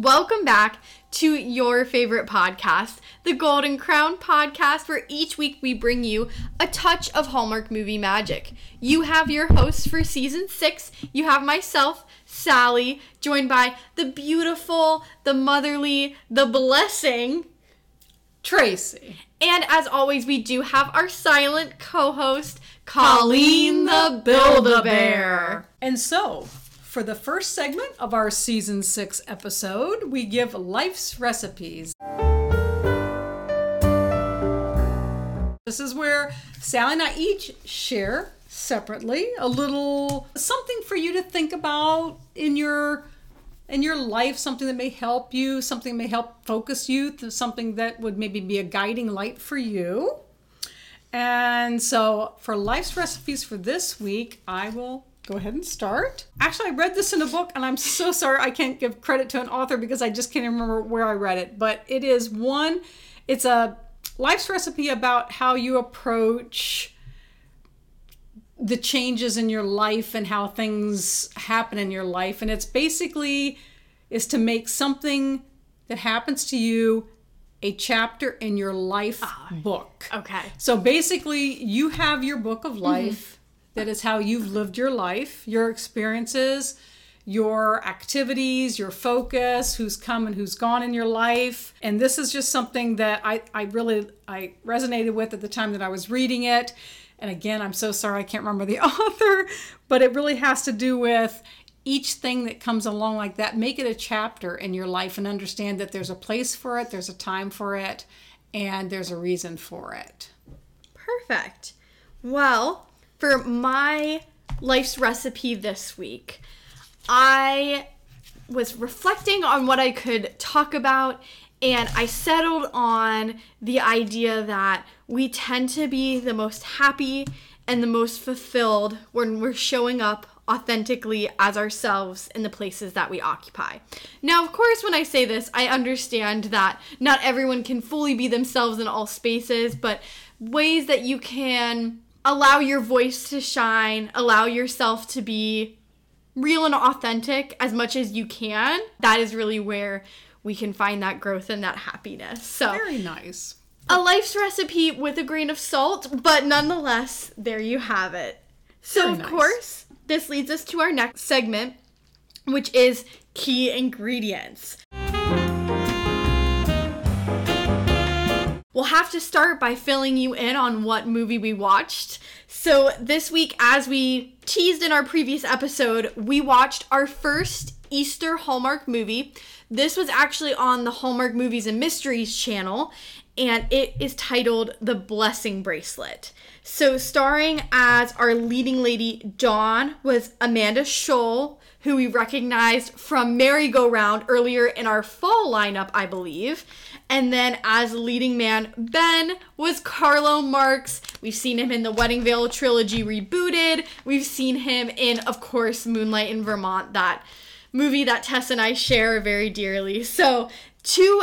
Welcome back to your favorite podcast, the Golden Crown podcast, where each week we bring you a touch of Hallmark movie magic. You have your hosts for season six. You have myself, Sally, joined by the beautiful, the motherly, the blessing, Tracy. And as always, we do have our silent co host, Colleen the Build a Bear. And so, for the first segment of our season six episode, we give life's recipes. This is where Sally and I each share separately a little something for you to think about in your in your life something that may help you something may help focus you something that would maybe be a guiding light for you and so for life's recipes for this week i will go ahead and start. Actually i read this in a book and i'm so sorry i can't give credit to an author because i just can't remember where i read it. But it is one it's a life's recipe about how you approach the changes in your life and how things happen in your life. And it's basically is to make something that happens to you a chapter in your life ah, book. Okay. so basically you have your book of mm-hmm. life that is how you've lived your life your experiences your activities your focus who's come and who's gone in your life. And this is just something that i, I really i resonated with at the time that i was reading it. And again i'm so sorry i can't remember the author but it really has to do with each thing that comes along like that. Make it a chapter in your life and understand that there's a place for it there's a time for it and there's a reason for it. Perfect. Well, for my life's recipe this week, I was reflecting on what I could talk about, and I settled on the idea that we tend to be the most happy and the most fulfilled when we're showing up authentically as ourselves in the places that we occupy. Now, of course, when I say this, I understand that not everyone can fully be themselves in all spaces, but ways that you can allow your voice to shine, allow yourself to be real and authentic as much as you can, that is really where we can find that growth and that happiness. So, very nice a life's recipe with a grain of salt, but nonetheless, there you have it. So, Very of nice. course, this leads us to our next segment, which is key ingredients. We'll have to start by filling you in on what movie we watched. So, this week, as we teased in our previous episode, we watched our first Easter Hallmark movie. This was actually on the Hallmark Movies and Mysteries channel, and it is titled The Blessing Bracelet. So, starring as our leading lady, Dawn, was Amanda Schull, who we recognized from Merry Go Round earlier in our fall lineup, I believe. And then as leading man, Ben was Carlo Marks. We've seen him in the Wedding Veil trilogy rebooted. We've seen him in, of course, Moonlight in Vermont, that movie that Tess and I share very dearly. So, two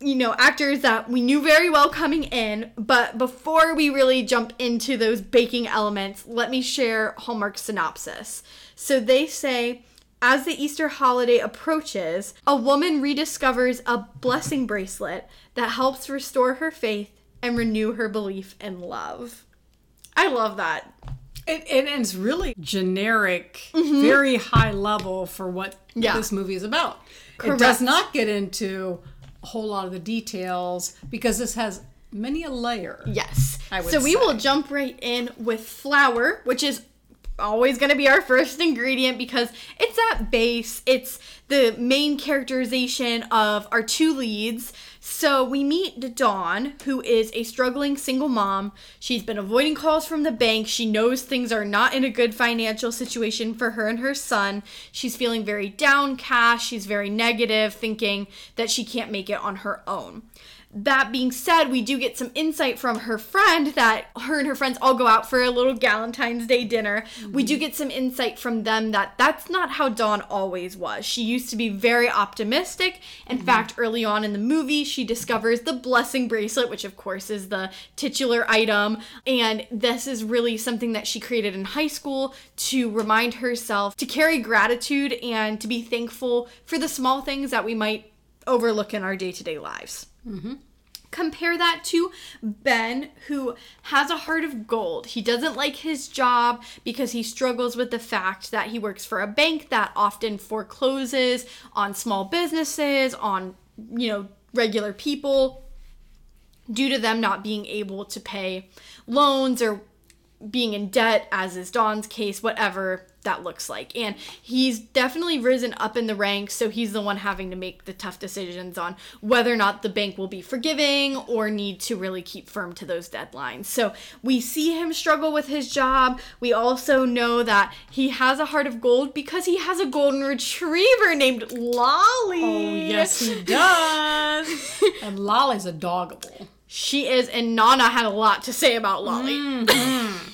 you know, actors that we knew very well coming in, but before we really jump into those baking elements, let me share Hallmark's synopsis. So they say, as the Easter holiday approaches, a woman rediscovers a blessing bracelet that helps restore her faith and renew her belief in love. I love that. It, it is really generic, very high level for what Mm-hmm. Yeah. this movie is about. It does not get into a whole lot of the details because this has many a layer. Yes. I would so we will jump right in with flour, which is always going to be our first ingredient because it's that base. It's the main characterization of our two leads. So we meet Dawn, who is a struggling single mom. She's been avoiding calls from the bank. She knows things are not in a good financial situation for her and her son. She's feeling very downcast. She's very negative, thinking that she can't make it on her own that being said, we do get some insight from her friend that her and her friends all go out for a little Galentine's Day dinner. We do get some insight from them that that's not how Dawn always was. She used to be very optimistic. In mm-hmm. fact, early on in the movie, she discovers the blessing bracelet, which of course is the titular item. And this is really something that she created in high school to remind herself to carry gratitude and to be thankful for the small things that we might overlook in our day to day lives. Mm-hmm. Compare that to Ben, who has a heart of gold. He doesn't like his job because he struggles with the fact that he works for a bank that often forecloses on small businesses, on, you know, regular people due to them not being able to pay loans or being in debt, as is Dawn's case, whatever that looks like. And he's definitely risen up in the ranks, so he's the one having to make the tough decisions on whether or not the bank will be forgiving or need to really keep firm to those deadlines. So we see him struggle with his job. We also know that he has a heart of gold because he has a golden retriever named Lolly. Oh, yes, he does. and Lolly's adorable. She is, and Nana had a lot to say about Lolly. Mm-hmm.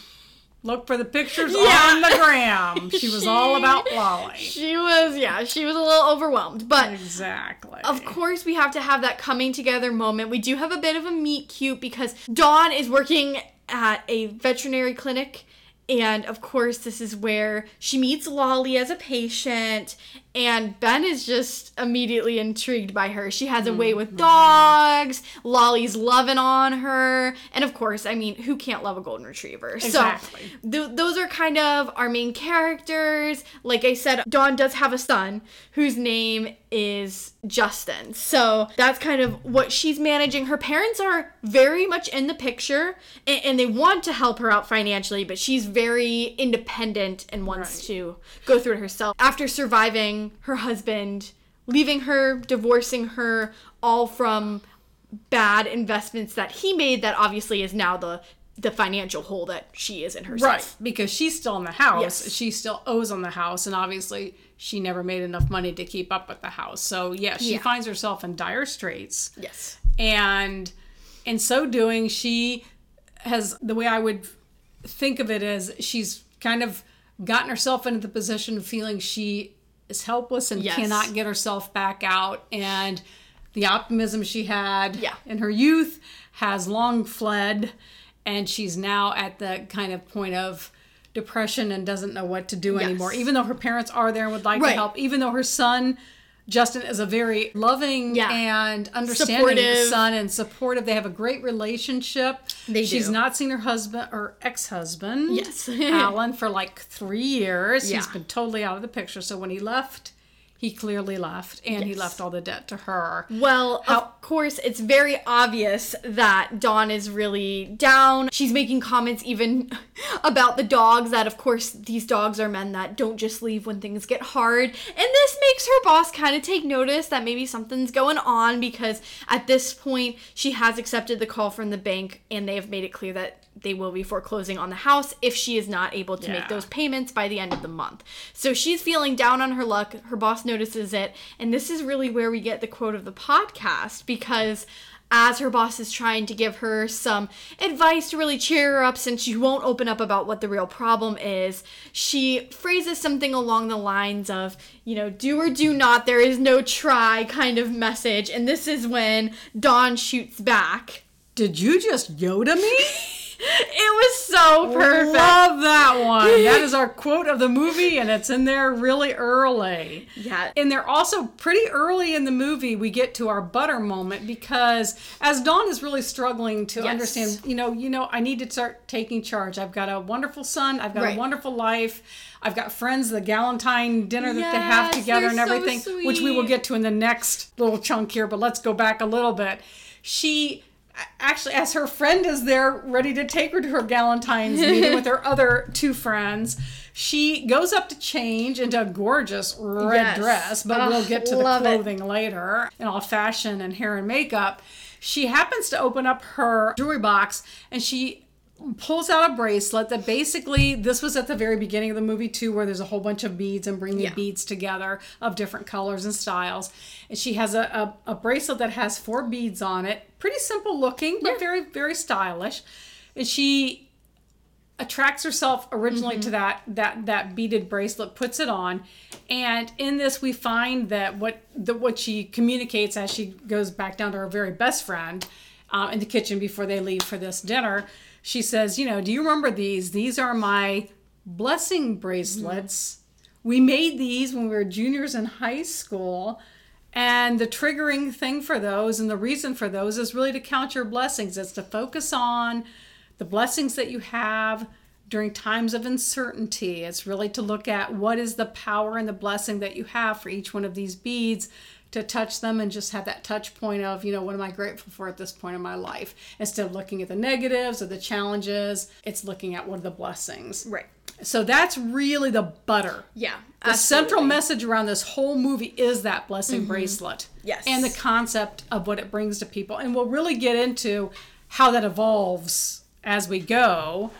Look for the pictures Yeah. on the gram. She was all about Lolly. She was, yeah, she was a little overwhelmed. But Exactly. of course, we have to have that coming together moment. We do have a bit of a meet cute because Dawn is working at a veterinary clinic. And of course, this is where she meets Lolly as a patient. And Ben is just immediately intrigued by her. She has a way with mm-hmm. dogs. Lolly's loving on her. And of course, I mean, who can't love a golden retriever? Exactly. So th- those are kind of our main characters. Like I said, Dawn does have a son whose name is Justin. So that's kind of what she's managing. Her parents are very much in the picture and, and they want to help her out financially, but she's very independent and wants Right. to go through it herself. After surviving her husband, leaving her, divorcing her, all from bad investments that he made that obviously is now the the financial hole that she is in herself. Right, because she's still in the house. Yes. She still owes on the house, and obviously she never made enough money to keep up with the house. So yeah, she Yeah. finds herself in dire straits. Yes. And in so doing, she has the way I would think of it is she's kind of gotten herself into the position of feeling she is helpless and Yes. cannot get herself back out. And the optimism she had Yeah. in her youth has long fled. And she's now at the kind of point of depression and doesn't know what to do Yes. anymore, even though her parents are there and would like Right. to help, even though her son. Justin is a very loving Yeah. and understanding Supportive. son and supportive. They have a great relationship. They She's do. not seen her husband or ex-husband, Yes. Alan, for like three years. Yeah. He's been totally out of the picture. So when he left, he clearly left, and he left all the debt to her. Well, How- of course, it's very obvious that Dawn is really down. She's making comments even about the dogs that, of course, these dogs are men that don't just leave when things get hard. And this makes her boss kind of take notice that maybe something's going on because at this point, she has accepted the call from the bank and they have made it clear that they will be foreclosing on the house if she is not able to make those payments by the end of the month. So she's feeling down on her luck. Her boss notices it. And this is really where we get the quote of the podcast because as her boss is trying to give her some advice to really cheer her up since she won't open up about what the real problem is, she phrases something along the lines of, you know, do or do not, there is no try kind of message. And this is when Dawn shoots back. Did you just Yoda me? It was so perfect. Love that one. That is our quote of the movie, and it's in there really early. Yeah. And they're also pretty early in the movie, we get to our butter moment because as Dawn is really struggling to Yes. understand, you know, you know, I need to start taking charge. I've got a wonderful son, I've got Right. a wonderful life. I've got friends, the Galentine dinner that they have together and they're so everything, which we will get to in the next little chunk here, but let's go back a little bit. She actually as her friend is there ready to take her to her galentine's meeting with her other two friends she goes up to change into a gorgeous red Yes. dress but Ugh, we'll get to the love it. clothing later in all fashion and hair and makeup she happens to open up her jewelry box and she pulls out a bracelet that basically this was at the very beginning of the movie too where there's a whole bunch of beads and bringing Yeah. beads together of different colors and styles and she has a, a, a bracelet that has four beads on it pretty simple looking but very very stylish. And she attracts herself originally Mm-hmm. to that that that beaded bracelet puts it on and in this we find that what the what she communicates as she goes back down to her very best friend um, in the kitchen before they leave for this dinner she says you know do you remember these? These are my blessing bracelets. We made these when we were juniors in high school And the triggering thing for those and the reason for those is really to count your blessings. It's to focus on the blessings that you have during times of uncertainty. It's really to look at what is the power and the blessing that you have for each one of these beads to touch them and just have that touch point of, you know, what am I grateful for at this point in my life? Instead of looking at the negatives or the challenges, it's looking at what are the blessings. Right. So that's really the butter. Yeah. The central message around this whole movie is that blessing mm-hmm. bracelet. Yes. And the concept of what it brings to people. And we'll really get into how that evolves as we go.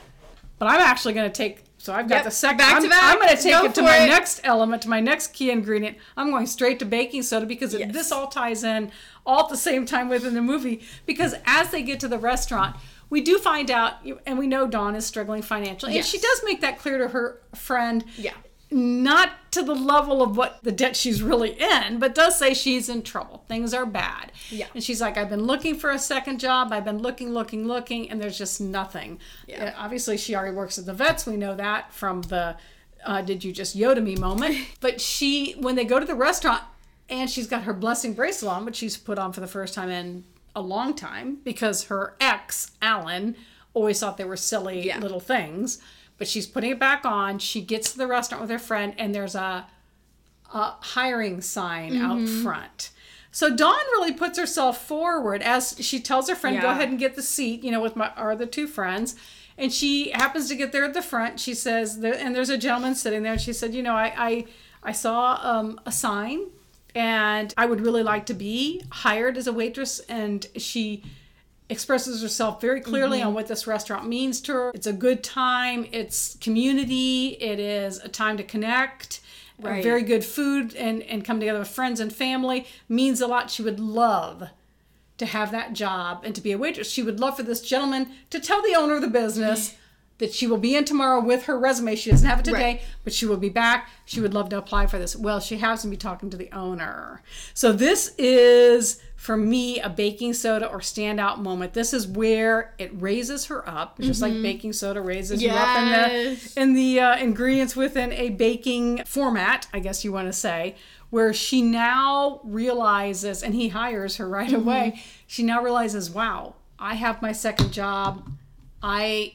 But I'm actually going to take, so I've got Yep, the second, back I'm, to back. I'm going to take Go it to my it. next element, to my next key ingredient. I'm going straight to baking soda because Yes. this all ties in all at the same time within the movie. Because as they get to the restaurant, we do find out, and we know Dawn is struggling financially. Yes. And she does make that clear to her friend Yeah. Not to the level of what the debt she's really in, but does say she's in trouble. Things are bad. Yeah. And she's like, I've been looking for a second job. I've been looking, looking, looking, and there's just nothing. Yeah. Uh, obviously, she already works at the vets. We know that from the uh, did you just Yoda me moment. but she, when they go to the restaurant, and she's got her blessing bracelet on, which she's put on for the first time in a long time because her ex, Alan, always thought they were silly Yeah. little things. But she's putting it back on. She gets to the restaurant with her friend, and there's a, a hiring sign out front. So Dawn really puts herself forward as she tells her friend, "Go ahead and get the seat." You know, with my our other two friends, and she happens to get there at the front. She says, and there's a gentleman sitting there, and she said, "You know, I I, I saw um, a sign, and I would really like to be hired as a waitress." And she expresses herself very clearly Mm-hmm. on what this restaurant means to her. It's a good time, it's community, it is a time to connect. Right. Very good food and, and come together with friends and family means a lot. She would love to have that job and to be a waitress. She would love for this gentleman to tell the owner of the business that she will be in tomorrow with her resume. She doesn't have it today, Right. but she will be back. She would love to apply for this. Well, she has to be talking to the owner. So this is for me a baking soda or standout moment. This is where it raises her up, just like baking soda raises you up in the in the uh, ingredients within a baking format, I guess you want to say, where she now realizes, and he hires her right away. She now realizes, wow, I have my second job. I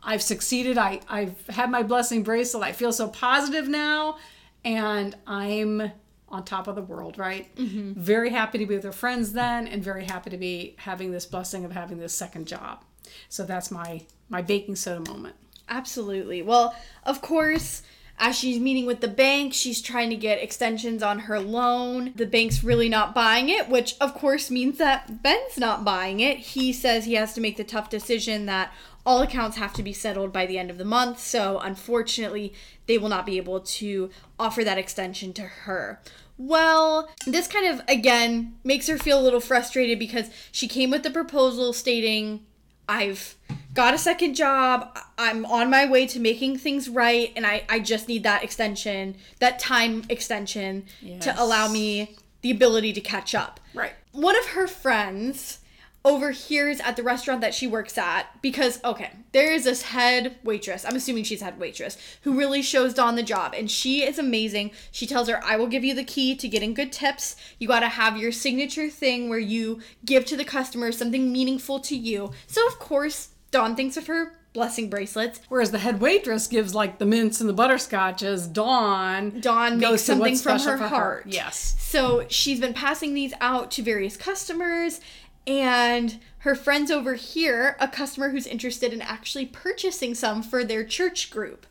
I've succeeded. I, I've had my blessing bracelet. I feel so positive now. And I'm on top of the world, right? Mm-hmm. Very happy to be with her friends then and very happy to be having this blessing of having this second job. So that's my my baking soda moment. Absolutely. Well, of course, as she's meeting with the bank, she's trying to get extensions on her loan. The bank's really not buying it, which of course means that Ben's not buying it. He says he has to make the tough decision that all accounts have to be settled by the end of the month. So, unfortunately, they will not be able to offer that extension to her. Well, this kind of again makes her feel a little frustrated because she came with the proposal stating I've got a second job. I'm on my way to making things right, and I, I just need that extension, that time extension to allow me the ability to catch up. Right. One of her friends overhears at the restaurant that she works at because, okay, there is this head waitress, I'm assuming she's head waitress, who really shows Dawn the job, and she is amazing. She tells her, I will give you the key to getting good tips. You got to have your signature thing where you give to the customer something meaningful to you. So, of course, Dawn thinks of her blessing bracelets. Whereas the head waitress gives like the mints and the butterscotches, Dawn Dawn goes makes something from her for heart. Yes. So she's been passing these out to various customers, and her friends over here, a customer who's interested in actually purchasing some for their church group.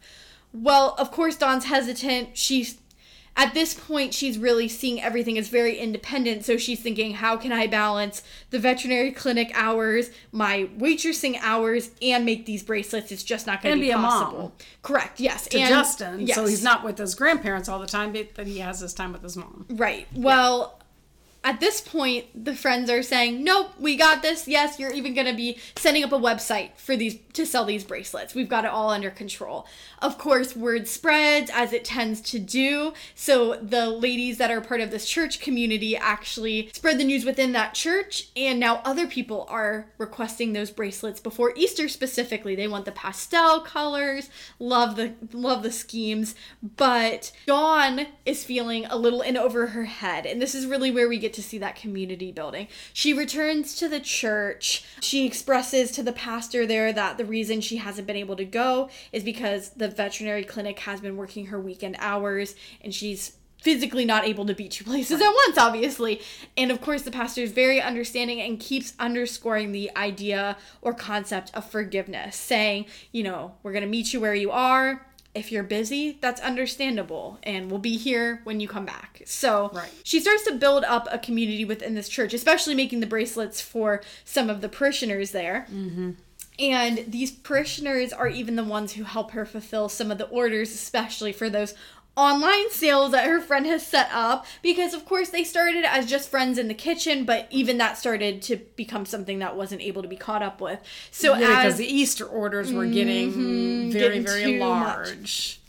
Well, of course, Dawn's hesitant. She's at this point, she's really seeing everything as very independent. So she's thinking, how can I balance the veterinary clinic hours, my waitressing hours, and make these bracelets? It's just not going to be a mom. possible. Correct. Yes. To and Justin, so he's not with his grandparents all the time, but that he has his time with his mom. Right. Well, at this point, the friends are saying, "Nope, we got this. Yes, you're even going to be setting up a website for these to sell these bracelets. We've got it all under control." Of course, word spreads as it tends to do. So the ladies that are part of this church community actually spread the news within that church, and now other people are requesting those bracelets before Easter specifically. They want the pastel colors. Love the love the schemes, but Dawn is feeling a little in over her head, and this is really where we get to see that community building. She returns to the church. She expresses to the pastor there that the reason she hasn't been able to go is because the veterinary clinic has been working her weekend hours and she's physically not able to be two places at once, obviously. And of course, the pastor is very understanding and keeps underscoring the idea or concept of forgiveness, saying, you know, we're going to meet you where you are. If you're busy, that's understandable, and we'll be here when you come back. So Right. she starts to build up a community within this church, especially making the bracelets for some of the parishioners there. Mm-hmm. And these parishioners are even the ones who help her fulfill some of the orders, especially for those online sales that her friend has set up. Because, of course, they started as just friends in the kitchen, but even that started to become something that wasn't able to be caught up with. So, Yeah, because as the Easter orders were getting mm-hmm. very, getting very large much.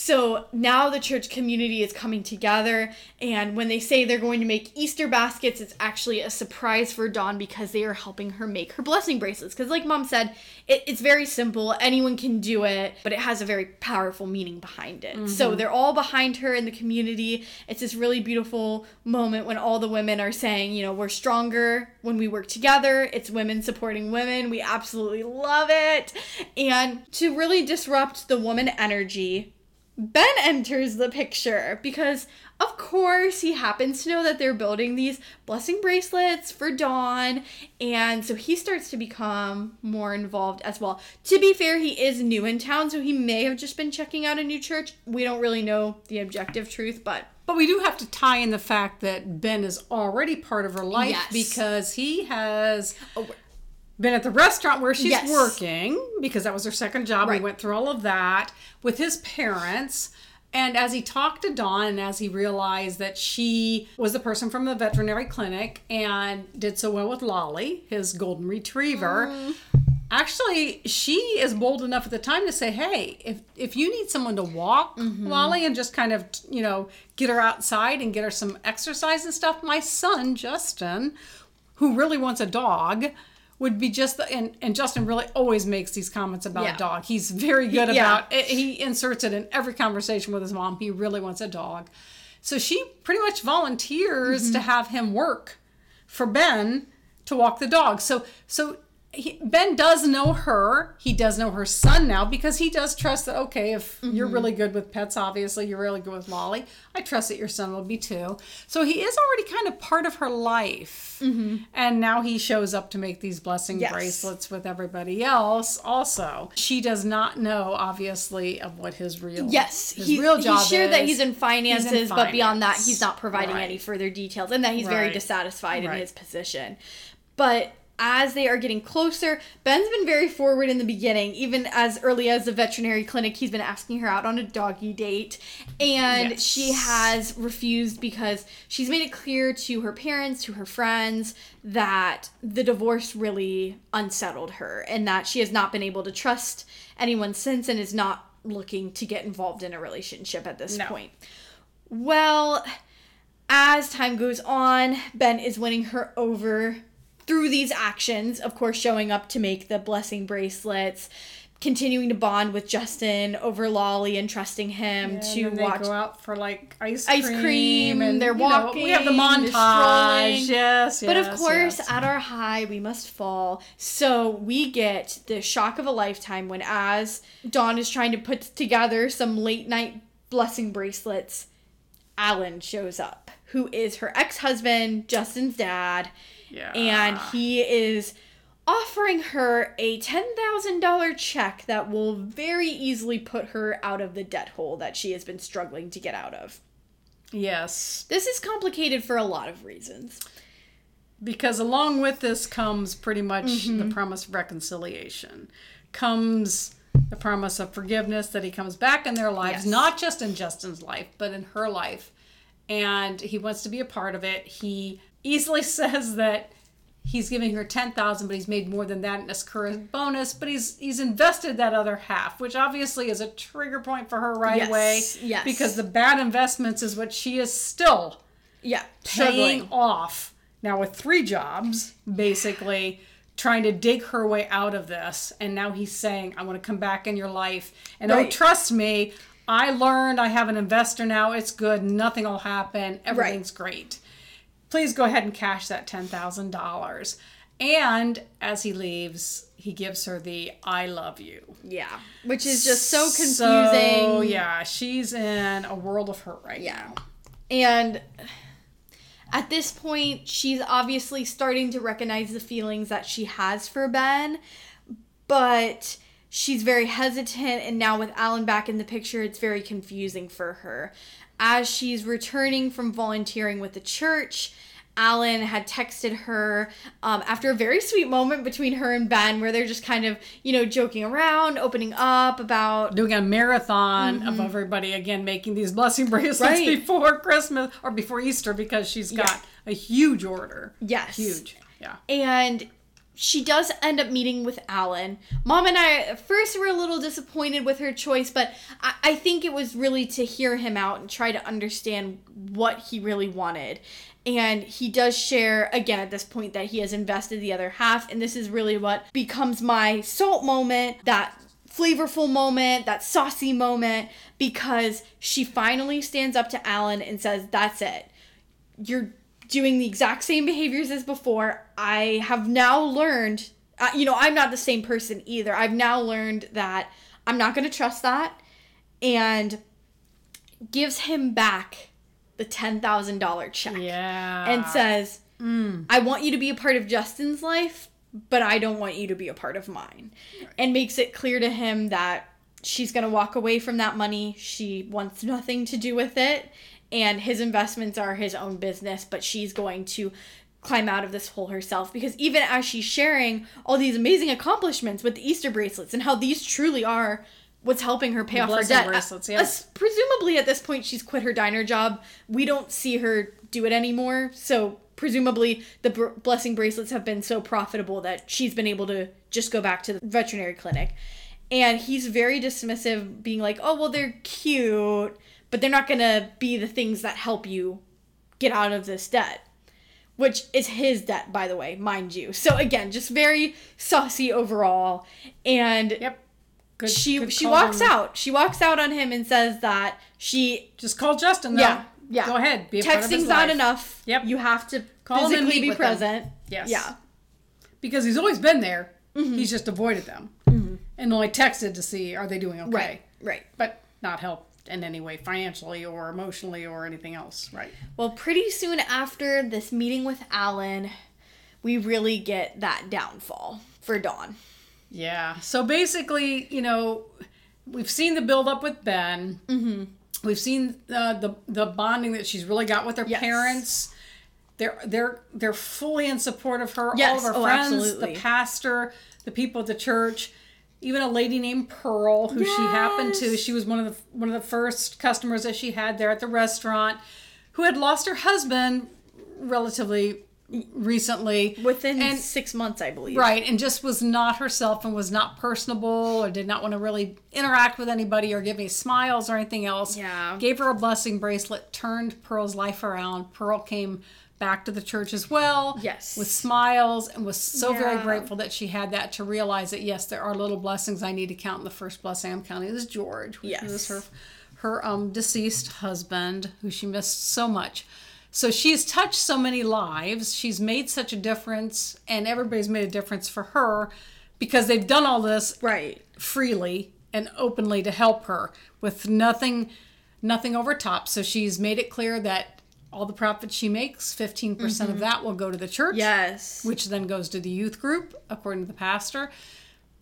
So now the church community is coming together, and when they say they're going to make Easter baskets, it's actually a surprise for Dawn because they are helping her make her blessing bracelets. Because, like mom said, it, it's very simple, anyone can do it, but it has a very powerful meaning behind it. So mm-hmm. they're all behind her in the community. It's this really beautiful moment when all the women are saying, you know, we're stronger when we work together. It's women supporting women. We absolutely love it. And to really disrupt the woman energy, Ben enters the picture because, of course, he happens to know that they're building these blessing bracelets for Dawn, and so he starts to become more involved as well. To be fair, he is new in town, so he may have just been checking out a new church. We don't really know the objective truth, but But we do have to tie in the fact that Ben is already part of her life Yes. because he has oh, been at the restaurant where she's Yes. working because that was her second job. Right. We went through all of that with his parents. And as he talked to Dawn and as he realized that she was the person from the veterinary clinic and did so well with Lolly, his golden retriever, mm-hmm. actually she is bold enough at the time to say hey if if you need someone to walk mm-hmm. lolly and just kind of you know get her outside and get her some exercise and stuff my son justin who really wants a dog would be just the, and, and justin really always makes these comments about Yeah. a dog he's very good Yeah. about it he inserts it in every conversation with his mom he really wants a dog so she pretty much volunteers Mm-hmm. to have him work for Ben to walk the dog. So so he, Ben does know her. He does know her son now because he does trust that okay, if you're Mm-hmm. really good with pets, obviously you're really good with Lolly. I trust that your son will be too. So he is already kind of part of her life. And now he shows up to make these blessing Mm-hmm. Yes. bracelets with everybody else. Also, she does not know obviously of what his real Yes, his he, real job he shared that is. he's in finances, but beyond that, he's not providing Right. any further details, and that he's very Right. dissatisfied in his position. But as they are getting closer, Ben's been very forward in the beginning, even as early as the veterinary clinic. He's been asking her out on a doggy date, and Yes. she has refused because she's made it clear to her parents, to her friends, that the divorce really unsettled her, and that she has not been able to trust anyone since, and is not looking to get involved in a relationship at this No. point. Well, as time goes on, Ben is winning her over through these actions, of course, showing up to make the blessing bracelets, continuing to bond with Justin over Lolly and trusting him And to then they go out for like ice ice cream, and they're you know, we have the montage. strolling. Yes, But of course, yes. at our high, we must fall. So we get the shock of a lifetime when, as Dawn is trying to put together some late night blessing bracelets, Alan shows up, who is her ex husband, Justin's dad. Yeah. And he is offering her a $10,000 check that will very easily put her out of the debt hole that she has been struggling to get out of. yes, This is complicated for a lot of reasons. because along with this comes pretty much Mm-hmm. the promise of reconciliation, comes the promise of forgiveness that he comes back in their lives, Yes. not just in Justin's life, but in her life. and he wants to be a part of it. He easily says that he's giving her 10,000 but he's made more than that in his current bonus, but he's he's invested that other half, which obviously is a trigger point for her right Yes, away yes. because the bad investments is what she is still Yeah. paying Struggling. off now with three jobs basically trying to dig her way out of this and now he's saying i want to come back in your life and oh trust me i learned i have an investor now it's good nothing will happen everything's great please go ahead and cash that $10000 and as he leaves he gives her the i love you Yeah. Which is just so confusing. so yeah she's in a world of hurt right Yeah. now And at this point, she's obviously starting to recognize the feelings that she has for Ben, but she's very hesitant. And now, with Alan back in the picture, it's very confusing for her. As she's returning from volunteering with the church, Alan had texted her um, after a very sweet moment between her and Ben, where they're just kind of, you know, joking around, opening up about doing a marathon of everybody again making these blessing bracelets Mm-hmm. Right. before Christmas or before Easter because she's got Yeah. a huge order. Yes. Huge. Yeah. and she does end up meeting with Alan. Mom and I at first were a little disappointed with her choice, but I, I think it was really to hear him out and try to understand what he really wanted. And he does share again at this point that he has invested the other half, and this is really what becomes my salt moment, that flavorful moment, that saucy moment, because she finally stands up to Alan and says, That's it you're doing the exact same behaviors as before. I have now learned, uh, you know, I'm not the same person either. I've now learned that I'm not going to trust that and gives him back the $10,000 check Yeah. and says, I want you to be a part of Justin's life, but I don't want you to be a part of mine. And makes it clear to him that she's going to walk away from that money. She wants nothing to do with it. And his investments are his own business, but she's going to climb out of this hole herself because even as she's sharing all these amazing accomplishments with the Easter bracelets and how these truly are what's helping her pay off her debt. bracelets, uh, yes. uh, presumably at this point she's quit her diner job. We don't see her do it anymore. So presumably the br- blessing bracelets have been so profitable that she's been able to just go back to the veterinary clinic. And he's very dismissive, being like, "Oh, well, they're cute, but they're not gonna be the things that help you get out of this debt." Which is his debt, by the way, mind you. So again, just very saucy overall. And Yep. Good, she good she walks on- out. She walks out on him and says that she Just call Justin. Though. yeah yeah Go ahead. Be a part of his texting's not enough. Yep. you have to Call him and physically be with them. present. Yes. Yeah, Because he's always been there. Mm-hmm. He's just avoided them and only texted to see are they doing okay. right, right. But not helped in any way financially or emotionally or anything else. Right. Well, pretty soon after this meeting with Alan, we really get that downfall for Dawn. Yeah. So basically, you know, we've seen the build up with Ben. Mm-hmm. We've seen uh, the the bonding that she's really got with her Yes. parents. They're they're they're fully in support of her. yes. All of her Oh, friends, absolutely. the pastor, the people at the church, even a lady named Pearl, who she happened to. She was one of the one of the first customers that she had there at the restaurant, who had lost her husband relatively recently. Within And- six months, I believe. Right, and just was not herself and was not personable or did not want to really interact with anybody or give me smiles or anything else. Yeah. Gave her a blessing bracelet, turned Pearl's life around. Pearl came back to the church as well. Yes. With smiles and was so very grateful that she had that to realize that yes, there are little blessings I need to count. And the first blessing I'm counting is George, which Yes. is her her um deceased husband who she missed so much. So she's touched so many lives. She's made such a difference, and everybody's made a difference for her because they've done all this Right. freely and openly to help her with nothing nothing over top. So she's made it clear that all the profit she makes, 15% of mm-hmm. that will go to the church Yes. which then goes to the youth group, according to the pastor.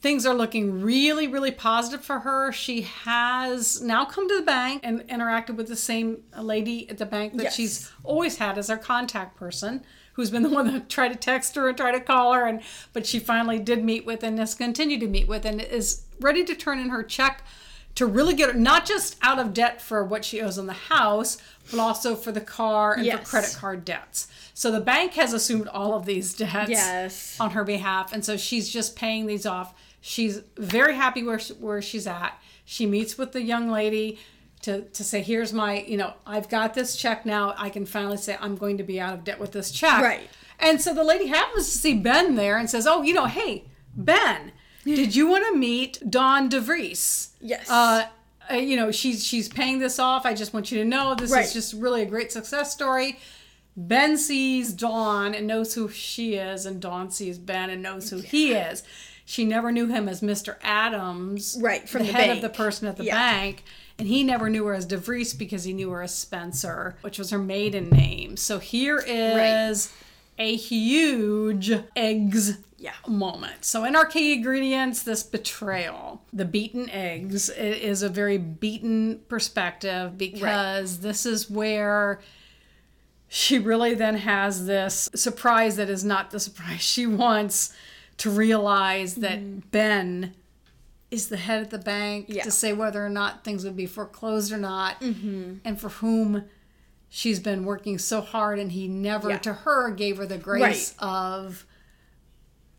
Things are looking really, really positive for her. She has now come to the bank and interacted with the same lady at the bank that Yes. she's always had as her contact person, who's been the one that tried to text her and try to call her, and but she finally did meet with and has continued to meet with and is ready to turn in her check to really get her not just out of debt for what she owes on the house, but also for the car and for credit card debts. So the bank has assumed all of these debts Yes. on her behalf, and so she's just paying these off. She's very happy where where she's at. She meets with the young lady to to say, "Here's my, you know, I've got this check now. I can finally say I'm going to be out of debt with this check." Right. And so the lady happens to see Ben there and says, "Oh, you know, hey, Ben, did you want to meet Dawn DeVries?" Yes. Uh, uh, you know, she's she's paying this off. I just want you to know this Right. is just really a great success story. Ben sees Dawn and knows who she is, and Dawn sees Ben and knows who he is. She never knew him as Mr. Adams, Right, from the, the head bank. of the person at the Yeah. bank, and he never knew her as DeVries because he knew her as Spencer, which was her maiden name. So here is a huge eggs Yeah. moment. So in our key ingredients, this betrayal, the beaten eggs, is a very beaten perspective because this is where she really then has this surprise that is not the surprise she wants to realize that mm-hmm. Ben is the head of the bank Yeah. to say whether or not things would be foreclosed or not, mm-hmm. and for whom she's been working so hard, and he never Yeah. to her gave her the grace of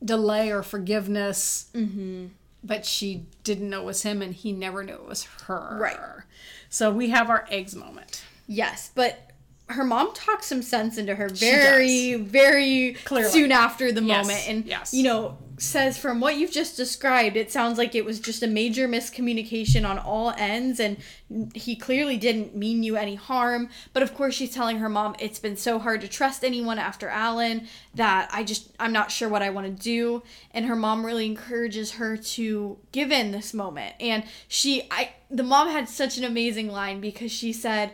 delay or forgiveness. Mm-hmm. But she didn't know it was him, and he never knew it was her. Right. So we have our eggs moment. Yes, but her mom talks some sense into her very, very Clearly. soon after the Yes, moment. And, yes. you know, says from what you've just described, it sounds like it was just a major miscommunication on all ends. And he clearly didn't mean you any harm. But of course, she's telling her mom, it's been so hard to trust anyone after Alan that I just, I'm not sure what I want to do. And her mom really encourages her to give in this moment. And she, I, the mom had such an amazing line because she said,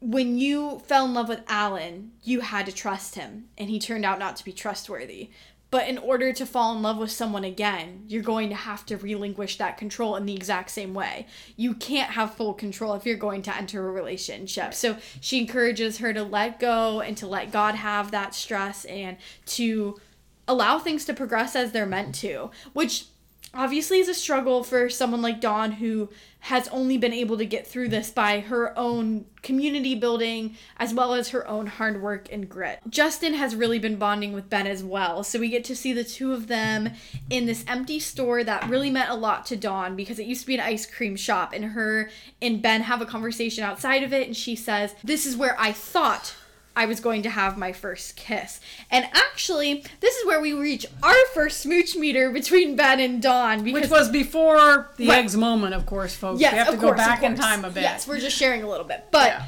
when you fell in love with Alan, you had to trust him, and he turned out not to be trustworthy. But in order to fall in love with someone again, you're going to have to relinquish that control in the exact same way. You can't have full control if you're going to enter a relationship. So she encourages her to let go and to let God have that stress and to allow things to progress as they're meant to, which obviously is a struggle for someone like Dawn who has only been able to get through this by her own community building as well as her own hard work and grit. Justin has really been bonding with Ben as well, so we get to see the two of them in this empty store that really meant a lot to Dawn because it used to be an ice cream shop and her and Ben have a conversation outside of it and she says, "This is where I thought I was going to have my first kiss. And actually, this is where we reach our first smooch meter between Ben and Dawn Which was before the Right. eggs moment, of course, folks. yes, we have of to course, go back in time a bit. Yes, we're just sharing a little bit. But Yeah.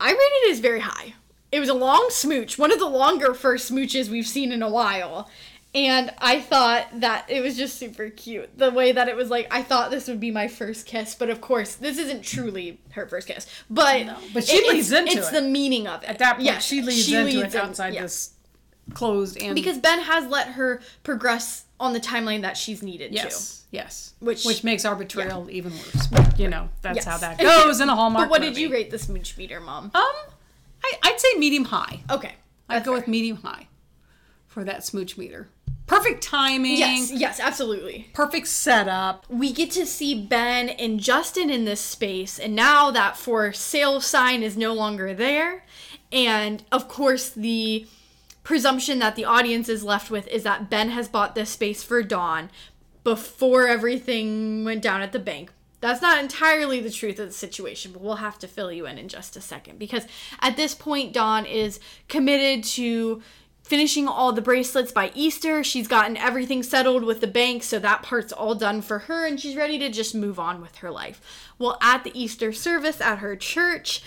I rated it as very high. It was a long smooch, one of the longer first smooches we've seen in a while. And I thought that it was just super cute. The way that it was like, I thought this would be my first kiss, but of course, this isn't truly her first kiss. But, but she it- leads it's, into it's it. the meaning of it. At that point, Yes, she leads into it in- outside yeah. this closed and Because Ben has let her progress on the timeline that she's needed to. yes, yes, Which- which makes our betrayal even worse. But you know, that's Yes. how that goes in a Hallmark. Movie. But what did you rate the smooch meter, Mom? Um, I, I'd say medium high. Okay. I'd go fair. with medium high for that smooch meter. Perfect timing. Yes, yes, absolutely. Perfect setup. we get to see Ben and Justin in this space, and now that for sale sign is no longer there. And of course, the presumption that the audience is left with is that Ben has bought this space for Dawn before everything went down at the bank. That's not entirely the truth of the situation, but we'll have to fill you in in just a second. Because at this point, Dawn is committed to finishing all the bracelets by Easter. She's gotten everything settled with the bank, so that part's all done for her, and she's ready to just move on with her life. Well, at the Easter service at her church,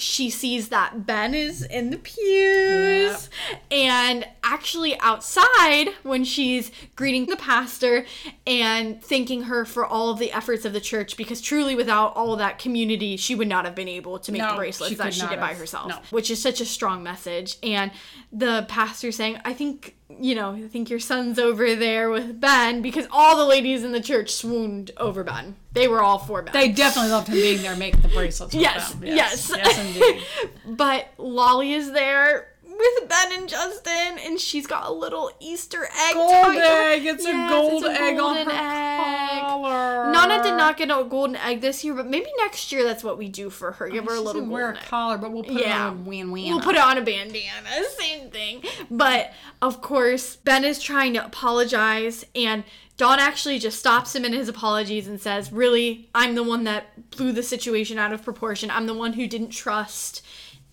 she sees that Ben is in the pews. And actually, outside, when she's greeting the pastor and thanking her for all of the efforts of the church, because truly, without all that community, she would not have been able to make No, the bracelets she that she did by herself, No. which is such a strong message. And the pastor saying, I think. You know, I think your son's over there with Ben because all the ladies in the church swooned over Ben. They were all for Ben. They definitely loved him being there making the bracelets. with Yes, yes. yes, indeed. but Lolly is there with Ben and Justin, and she's got a little Easter egg. Gold egg. It's Yes, a gold it's a egg on her egg. collar. Nana did not get a golden egg this year, but maybe next year that's what we do for her. Give her a little wear a collar, but we'll put it on a win win. We'll put it on a bandana, same thing. But of course, Ben is trying to apologize, and Dawn actually just stops him in his apologies and says, Really, I'm the one that blew the situation out of proportion. I'm the one who didn't trust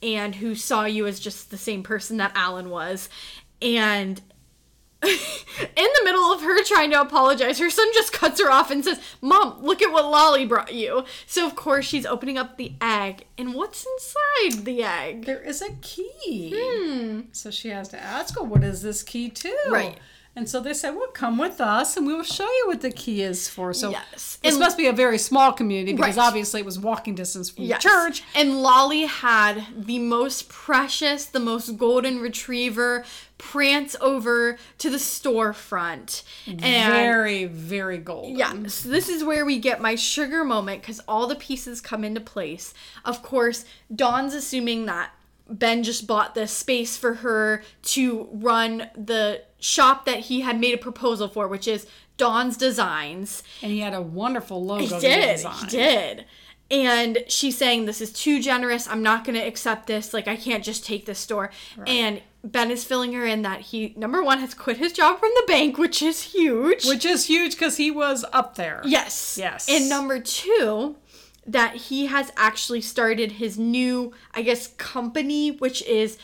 and who saw you as just the same person that Alan was. And in the middle of her trying to apologize, her son just cuts her off and says, Mom, look at what Lolly brought you. So, of course, she's opening up the egg. And what's inside the egg? There is a key. So she has to ask, "Well, what is this key to?" Hmm. Right. And so they said, "Well, come with us, and we will show you what the key is for." So Yes. this And- must be a very small community because Right. obviously it was walking distance from Yes. the church. And Lolly had the most precious, the most golden retriever prance over to the storefront. And very, very golden. yeah, so this is where we get my sugar moment because all the pieces come into place. Of course, Dawn's assuming that Ben just bought the space for her to run the shop that he had made a proposal for, which is Dawn's Designs. And he had a wonderful logo. He did. He did. And she's saying, This is too generous. I'm not going to accept this. Like, I can't just take this store. And Ben is filling her in that he, number one, has quit his job from the bank, which is huge. Which is huge because he was up there. yes. Yes. And number two, that he has actually started his new, I guess, company, which is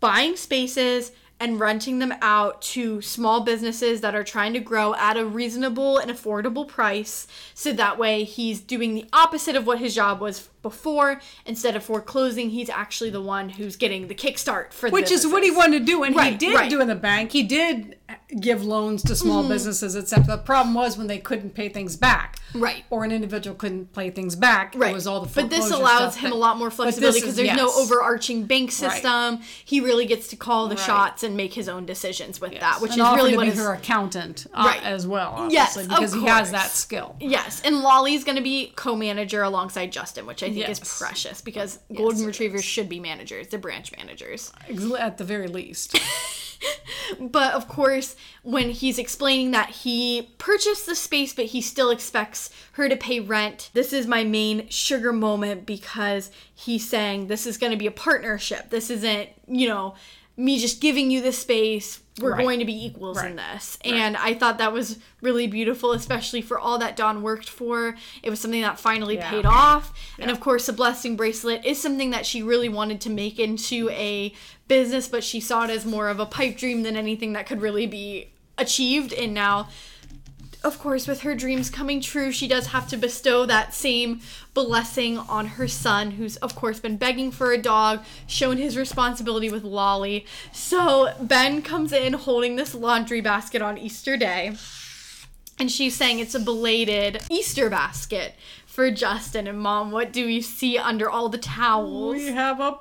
buying spaces and renting them out to small businesses that are trying to grow at a reasonable and affordable price. So that way he's doing the opposite of what his job was before. Instead of foreclosing, he's actually the one who's getting the kickstart for the Which is what he wanted to do, and he did right. do in the bank. He did give loans to small businesses, except the problem was when they couldn't pay things back, Right. Or an individual couldn't pay things back. Right. It was all the but this allows him that- a lot more flexibility because there's no overarching bank system. He really gets to call the Right. shots and make his own decisions with that, which and is really to what be is her accountant uh, Right. as well, Yes, because he has that skill. Yes, and Lolly's going to be co-manager alongside Justin, which I think is precious because golden it retrievers should be managers, they're branch managers. At the very least. But of course, when he's explaining that he purchased the space but he still expects her to pay rent, this is my main sugar moment because he's saying this is going to be a partnership. This isn't, you know, me just giving you the space. We're Right. going to be equals in Right. this. And I thought that was really beautiful, especially for all that Dawn worked for. It was something that finally Yeah. paid off. And of course, the blessing bracelet is something that she really wanted to make into a business, but she saw it as more of a pipe dream than anything that could really be achieved. And now, of course, with her dreams coming true, she does have to bestow that same blessing on her son, who's, of course, been begging for a dog, shown his responsibility with Lolly. So Ben comes in holding this laundry basket on Easter Day. And she's saying it's a belated Easter basket for Justin. And mom, what do we see under all the towels? we have a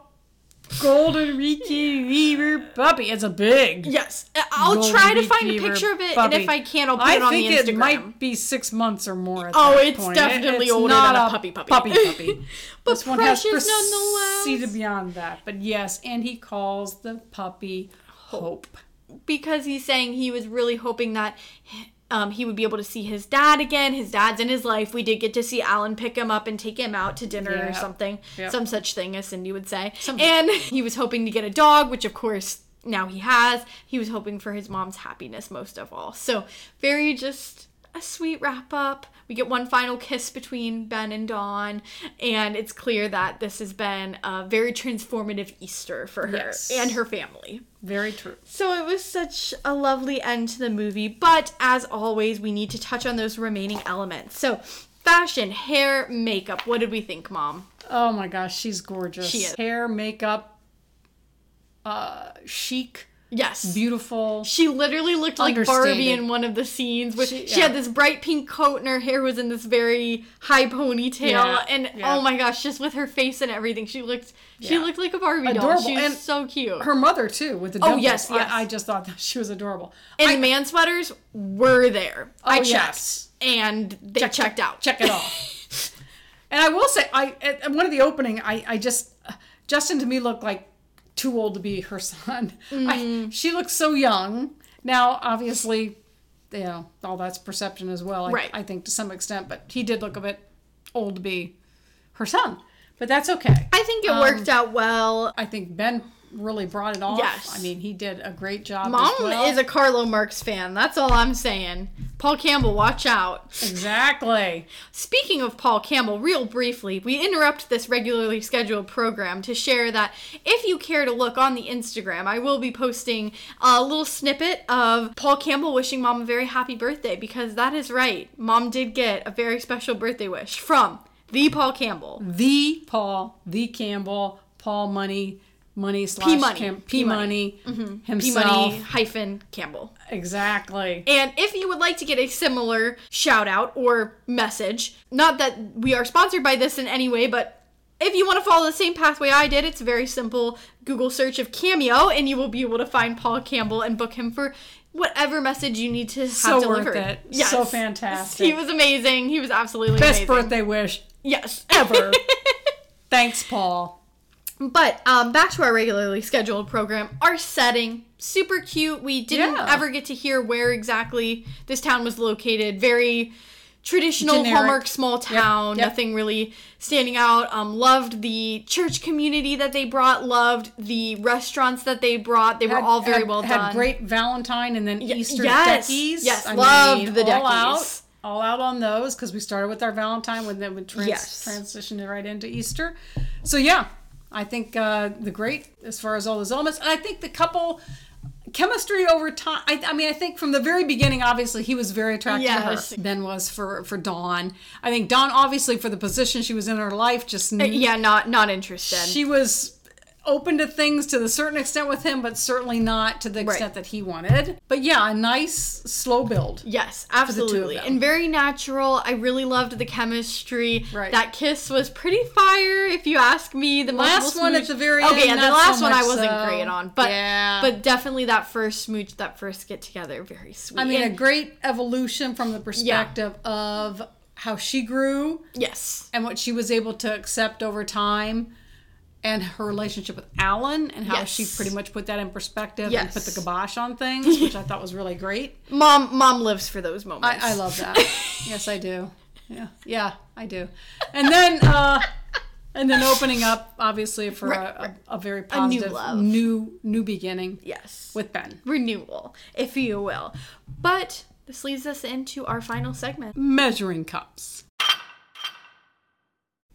golden retriever puppy. It's a big. Yes, I'll golden try to find a picture of it, puppy. and if I can, I'll put I it on the Instagram. I think it might be six months or more. At Oh, it's point. definitely it's older not than a puppy puppy. Puppy puppy. But this one has precious nonetheless. proceeded beyond that. But yes, and he calls the puppy Hope. because he's saying he was really hoping that um, he would be able to see his dad again. His dad's in his life. We did get to see Alan pick him up and take him out to dinner or something, Yeah. some such thing as Cindy would say. Something. And he was hoping to get a dog, which of course now he has. He was hoping for his mom's happiness most of all. So very just a sweet wrap up. We get one final kiss between Ben and Dawn, and it's clear that this has been a very transformative Easter for her Yes. and her family. Very true. So it was such a lovely end to the movie, but as always, we need to touch on those remaining elements. So, fashion, hair, makeup. What did we think, Mom? Oh my gosh, she's gorgeous. She is. Hair, makeup, uh, chic, Yes. beautiful. She literally looked like Barbie in one of the scenes. Where she, She- had this bright pink coat and her hair was in this very high ponytail. Yeah, And yeah. oh my gosh, just with her face and everything, she looked she Yeah. looked like a Barbie doll. Adorable. She was And so cute. Her mother too, with the Oh, yes, yes. I, I just thought that she was adorable. and I- the man sweaters were there. Oh, I Oh, checked. yes. And they checked out. Check it off. and I will say, I at one of the opening, I I just Justin to me looked like too old to be her son. Mm. I, she looks so young. Now, obviously, you know, all that's perception as well, I, Right. I think, to some extent, but he did look a bit old to be her son. But that's okay. I think it worked out well. I think Ben really brought it off. Yes. I mean, he did a great job. Mom well. is a Carlo Marks fan. That's all I'm saying. Paul Campbell, watch out. Exactly. Speaking of Paul Campbell, real briefly, we interrupt this regularly scheduled program to share that if you care to look on the Instagram, I will be posting a little snippet of Paul Campbell wishing mom a very happy birthday because that is right. Mom did get a very special birthday wish from the Paul Campbell. The Paul, the Campbell, Paul Money, Money slash P Money. Cam- P P Money. Money mm-hmm. P himself. Money hyphen Campbell. Exactly. And if you would like to get a similar shout out or message, not that we are sponsored by this in any way, but if you want to follow the same pathway I did, it's a very simple Google search of Cameo, and you will be able to find Paul Campbell and book him for whatever message you need to have So worth delivered. it. So fantastic. He was amazing. He was absolutely Best amazing. birthday wish Yes. ever. Thanks, Paul. But um, back to our regularly scheduled program. Our setting, super cute. We didn't Yeah. ever get to hear where exactly this town was located. Very traditional Generic. Hallmark small town. yep. Nothing really standing out. Um, loved the church community that they brought. Loved the restaurants that they brought. They were all very had- well had done. great Valentine and then Easter yes, deckies. yes, I loved mean, the all deckies. out, all out on those because we started with our Valentine, when then we trans- Yes. transitioned right into Easter. So yeah, I think uh, the great as far as all those elements, and I think the couple chemistry over time. I, I mean, I think from the very beginning, obviously he was very attracted Yes. to her. Ben was for for Dawn. I think Dawn, obviously for the position she was in her life, just knew yeah, not not interested. she was open to things to a certain extent with him, but certainly not to the extent that he wanted. But yeah, a nice slow build. Yes, absolutely. And very natural. I really loved the chemistry. Right. That kiss was pretty fire, if you ask me. The Last one at the very okay, end, yeah, the last so one I wasn't so. great on, but Yeah. but definitely that first smooch, that first get together, very sweet. I mean, a great evolution from the perspective of how she grew yes, and what she was able to accept over time. And her relationship with Alan, and how Yes. she pretty much put that in perspective and put the kibosh on things, which I thought was really great. mom, mom lives for those moments. I, I love that. yes, I do. Yeah, yeah, I do. And then, uh, and then opening up, obviously, for Right, a, a, a very new positive love. new new beginning Yes, with Ben. renewal, if you will. But this leads us into our final segment. Measuring cups.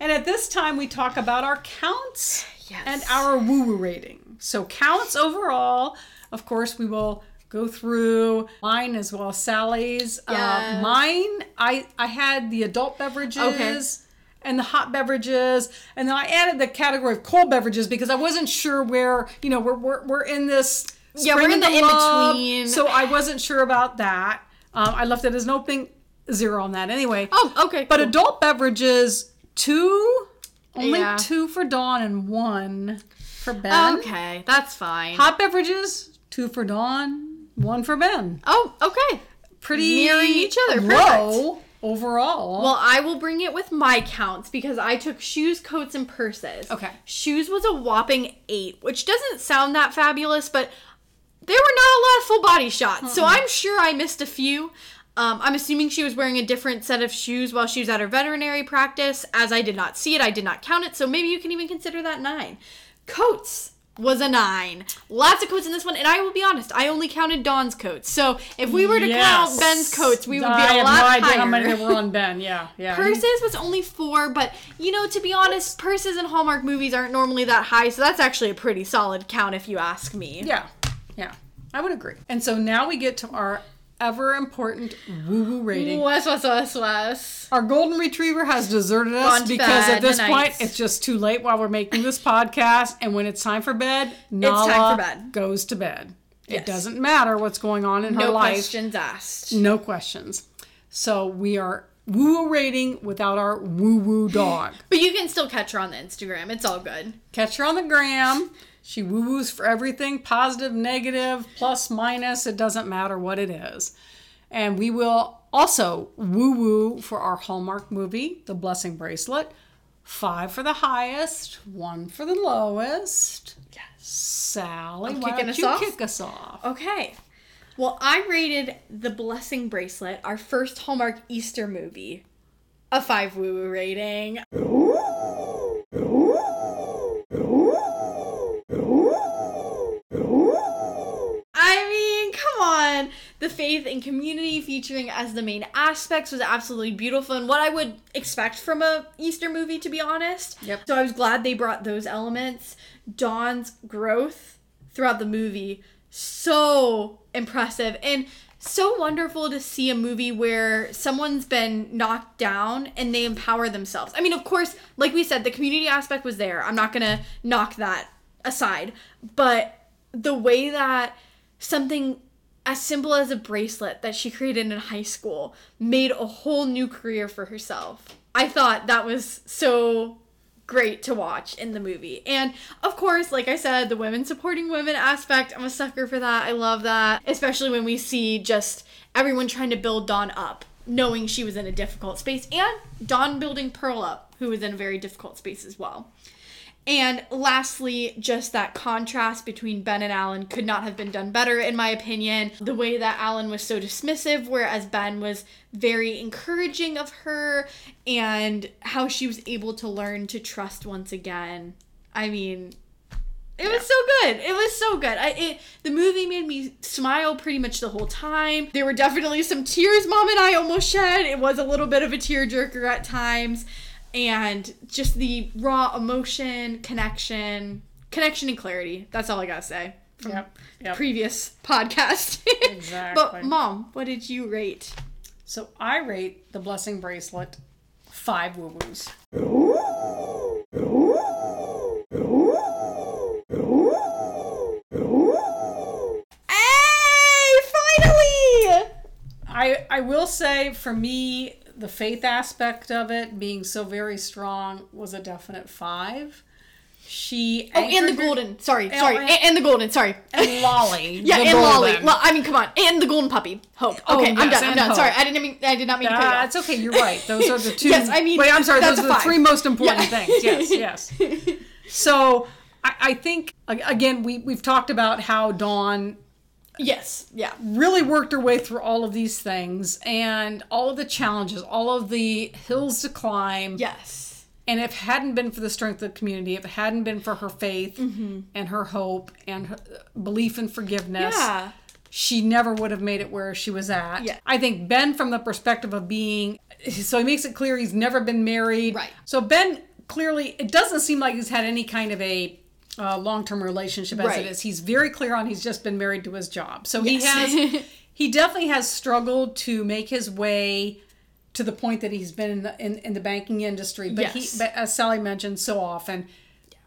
And at this time, we talk about our counts Yes. and our woo woo rating. So, counts overall, of course, we will go through mine as well as Sally's. Uh, mine, I, I had the adult beverages. Okay. And the hot beverages, and then I added the category of cold beverages because I wasn't sure where you know we're we're, we're in this Yeah, we're in the love, in-between. so I wasn't sure about that. Um, I left it as an opening zero on that anyway. Oh, okay. But cool. adult beverages, two, only Yeah. two for Dawn and one for Ben. okay, that's fine. Hot beverages, two for Dawn, one for Ben. oh, okay. Pretty Mirroring each other, Low overall. Well, I will bring it with my counts because I took shoes, coats, and purses. Okay. Shoes was a whopping eight, which doesn't sound that fabulous, but there were not a lot of full body shots. So I'm sure I missed a few. Um, I'm assuming she was wearing a different set of shoes while she was at her veterinary practice. As I did not see it, I did not count it. So maybe you can even consider that nine. Coats was a nine. Lots of coats in this one, and I will be honest, I only counted Dawn's coats. So if we were to count Ben's coats, we would be a have lot no idea higher. how many there were on Ben. Yeah, yeah. Purses was only four, but you know, to be honest, purses in Hallmark movies aren't normally that high, so that's actually a pretty solid count if you ask me. Yeah, yeah. I would agree. And so now we get to our ever important woo woo rating. Wes, Wes, Wes, Wes. Our golden retriever has deserted us Gone because at this point it's just too late while we're making this podcast. And when it's time for bed, Nala time for bed. goes to bed. It Yes. doesn't matter what's going on in her life. No questions asked. No questions. So we are woo woo rating without our woo woo dog. But you can still catch her on the Instagram. It's all good. Catch her on the gram. She woo woos for everything positive, negative, plus, minus. It doesn't matter what it is. And we will also woo woo for our Hallmark movie, The Blessing Bracelet, five for the highest, one for the lowest. Yes. Sally, I'm why kicking don't us you off? kick us off? Okay. Well, I rated The Blessing Bracelet, our first Hallmark Easter movie, a five woo woo rating. The faith and community featuring as the main aspects was absolutely beautiful and what I would expect from a Easter movie to be honest. Yep. So I was glad they brought those elements. Dawn's growth throughout the movie so impressive and so wonderful to see a movie where someone's been knocked down and they empower themselves. I mean, of course, like we said, the community aspect was there. I'm not going to knock that aside. But the way that something as simple as a bracelet that she created in high school made a whole new career for herself. I thought that was so great to watch in the movie. And of course, like I said, the women supporting women aspect, I'm a sucker for that. I love that, especially when we see just everyone trying to build Dawn up, knowing she was in a difficult space, and Dawn building Pearl up, who was in a very difficult space as well. And lastly, just that contrast between Ben and Alan could not have been done better, in my opinion. The way that Alan was so dismissive, whereas Ben was very encouraging of her, and how she was able to learn to trust once again. I mean, it was so good. It was so good. I it the movie made me smile pretty much the whole time. There were definitely some tears mom and I almost shed. It was a little bit of a tearjerker at times. And just the raw emotion, connection, connection and clarity. That's all I gotta say from Yep, yep. previous podcast. Exactly. but mom, what did you rate? So I rate the blessing bracelet five woo woos. Hey, finally! I I will say for me the faith aspect of it being so very strong was a definite five. She Oh, and the golden. Sorry, And- sorry, and- and, the golden. Sorry. and Lolly. Yeah, and Lolly. golden. Lo- I mean, come on, and the golden puppy, Hope. Oh, Okay, I'm done. I'm done. Hope. Sorry, I didn't mean. I did not mean to cut you off. it's okay. You're right. Those are the two. Yes, I mean, Wait, I'm sorry. Those are the three most important Yeah. things. Yes, yes. So I, I think again we we've talked about how Dawn Yes. Yeah. really worked her way through all of these things and all of the challenges, all of the hills to climb. Yes. And if it hadn't been for the strength of the community, if it hadn't been for her faith Mm-hmm. and her hope and her belief in forgiveness, Yeah. she never would have made it where she was at. Yeah. I think Ben, from the perspective of being, so he makes it clear he's never been married. Right. So Ben clearly, it doesn't seem like he's had any kind of a uh, long-term relationship as Right. it is. He's very clear on he's just been married to his job. So he has, he definitely has struggled to make his way to the point that he's been in the in, in the banking industry. But Yes. he, but as Sally mentioned so often.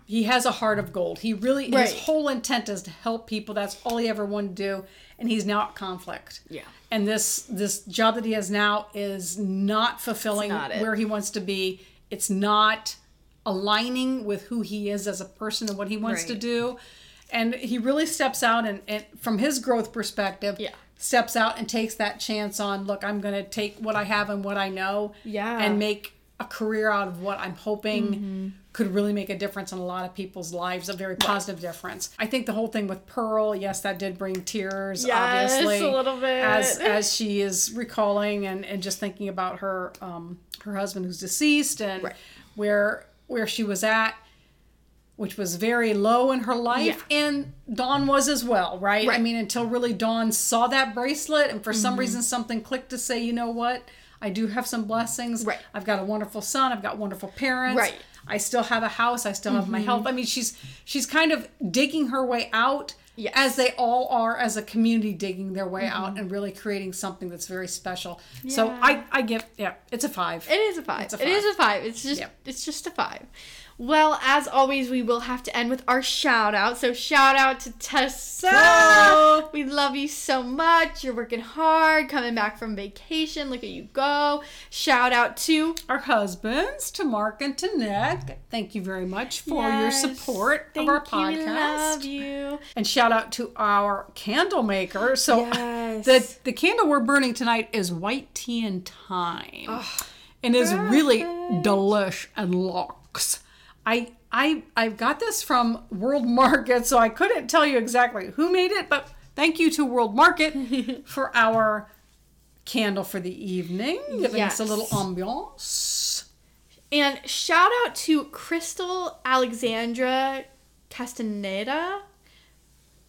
He has a heart of gold. He really Right. his whole intent is to help people. That's all he ever wanted to do, and he's now at conflict. Yeah. And this this job that he has now is not fulfilling not where he wants to be. It's not aligning with who he is as a person and what he wants to do. And he really steps out and, and from his growth perspective, Yeah. steps out and takes that chance on look, I'm gonna take what I have and what I know Yeah. Mm-hmm. and make a career out of what I'm hoping could really make a difference in a lot of people's lives, a very positive difference. I think the whole thing with Pearl, yes, that did bring tears, Yes, obviously. a little bit. As as she is recalling and, and just thinking about her um her husband who's deceased and Right. where where she was at, which was very low in her life, and Dawn was as well, right? I mean, until really Dawn saw that bracelet, and for Mm-hmm. some reason something clicked to say, you know what, I do have some blessings. Right. I've got a wonderful son. I've got wonderful parents. Right. I still have a house. I still have my health. I mean, she's she's kind of digging her way out. Yes. As they all are as a community digging their way out mm-hmm. and really creating something that's very special. Yeah. So I, I give yeah, it's a five. It is a five. It's a It is a five. It's just it's just a five. Well, as always, we will have to end with our shout out. So shout out to Tessa. Tessa. We love you so much. You're working hard, coming back from vacation. Look at you go. Shout out to our husbands, to Mark and to Nick. Thank you very much for your support Thank of our you, podcast. Love you. And shout out to our candle maker. So Yes. the the candle we're burning tonight is white tea and thyme. and is really delish and luxe. I I I got this from World Market, so I couldn't tell you exactly who made it, but thank you to World Market for our candle for the evening, giving us a little ambiance. And shout out to Crystal Alexandra Castaneda.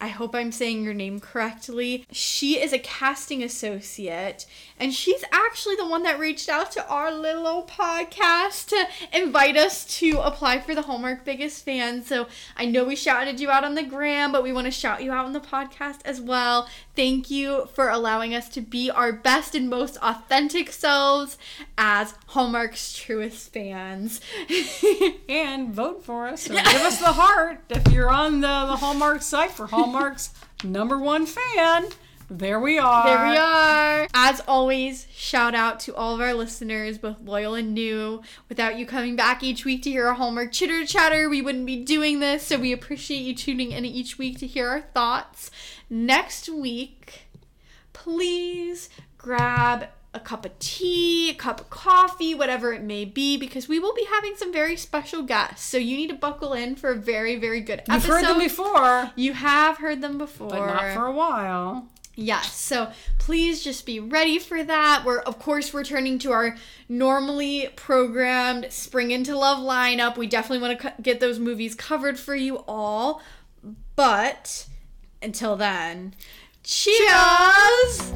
I hope I'm saying your name correctly. She is a casting associate, and she's actually the one that reached out to our little podcast to invite us to apply for the Hallmark Biggest Fan. So I know we shouted you out on the gram, but we want to shout you out on the podcast as well. Thank you for allowing us to be our best and most authentic selves as Hallmark's truest fans. And vote for us or give us the heart if you're on the, the Hallmark site for Hallmark's number one fan. There we are. There we are. As always, shout out to all of our listeners, both loyal and new. Without you coming back each week to hear our Hallmark chitter chatter, we wouldn't be doing this. So we appreciate you tuning in each week to hear our thoughts. Next week, please grab a cup of tea, a cup of coffee, whatever it may be, because we will be having some very special guests. So you need to buckle in for a very, very good episode. You've heard them before, You have heard them before. but not for a while. Yes, so please just be ready for that. We're of course returning to our normally programmed Spring into Love lineup. We definitely want to co- get those movies covered for you all. But until then, cheers!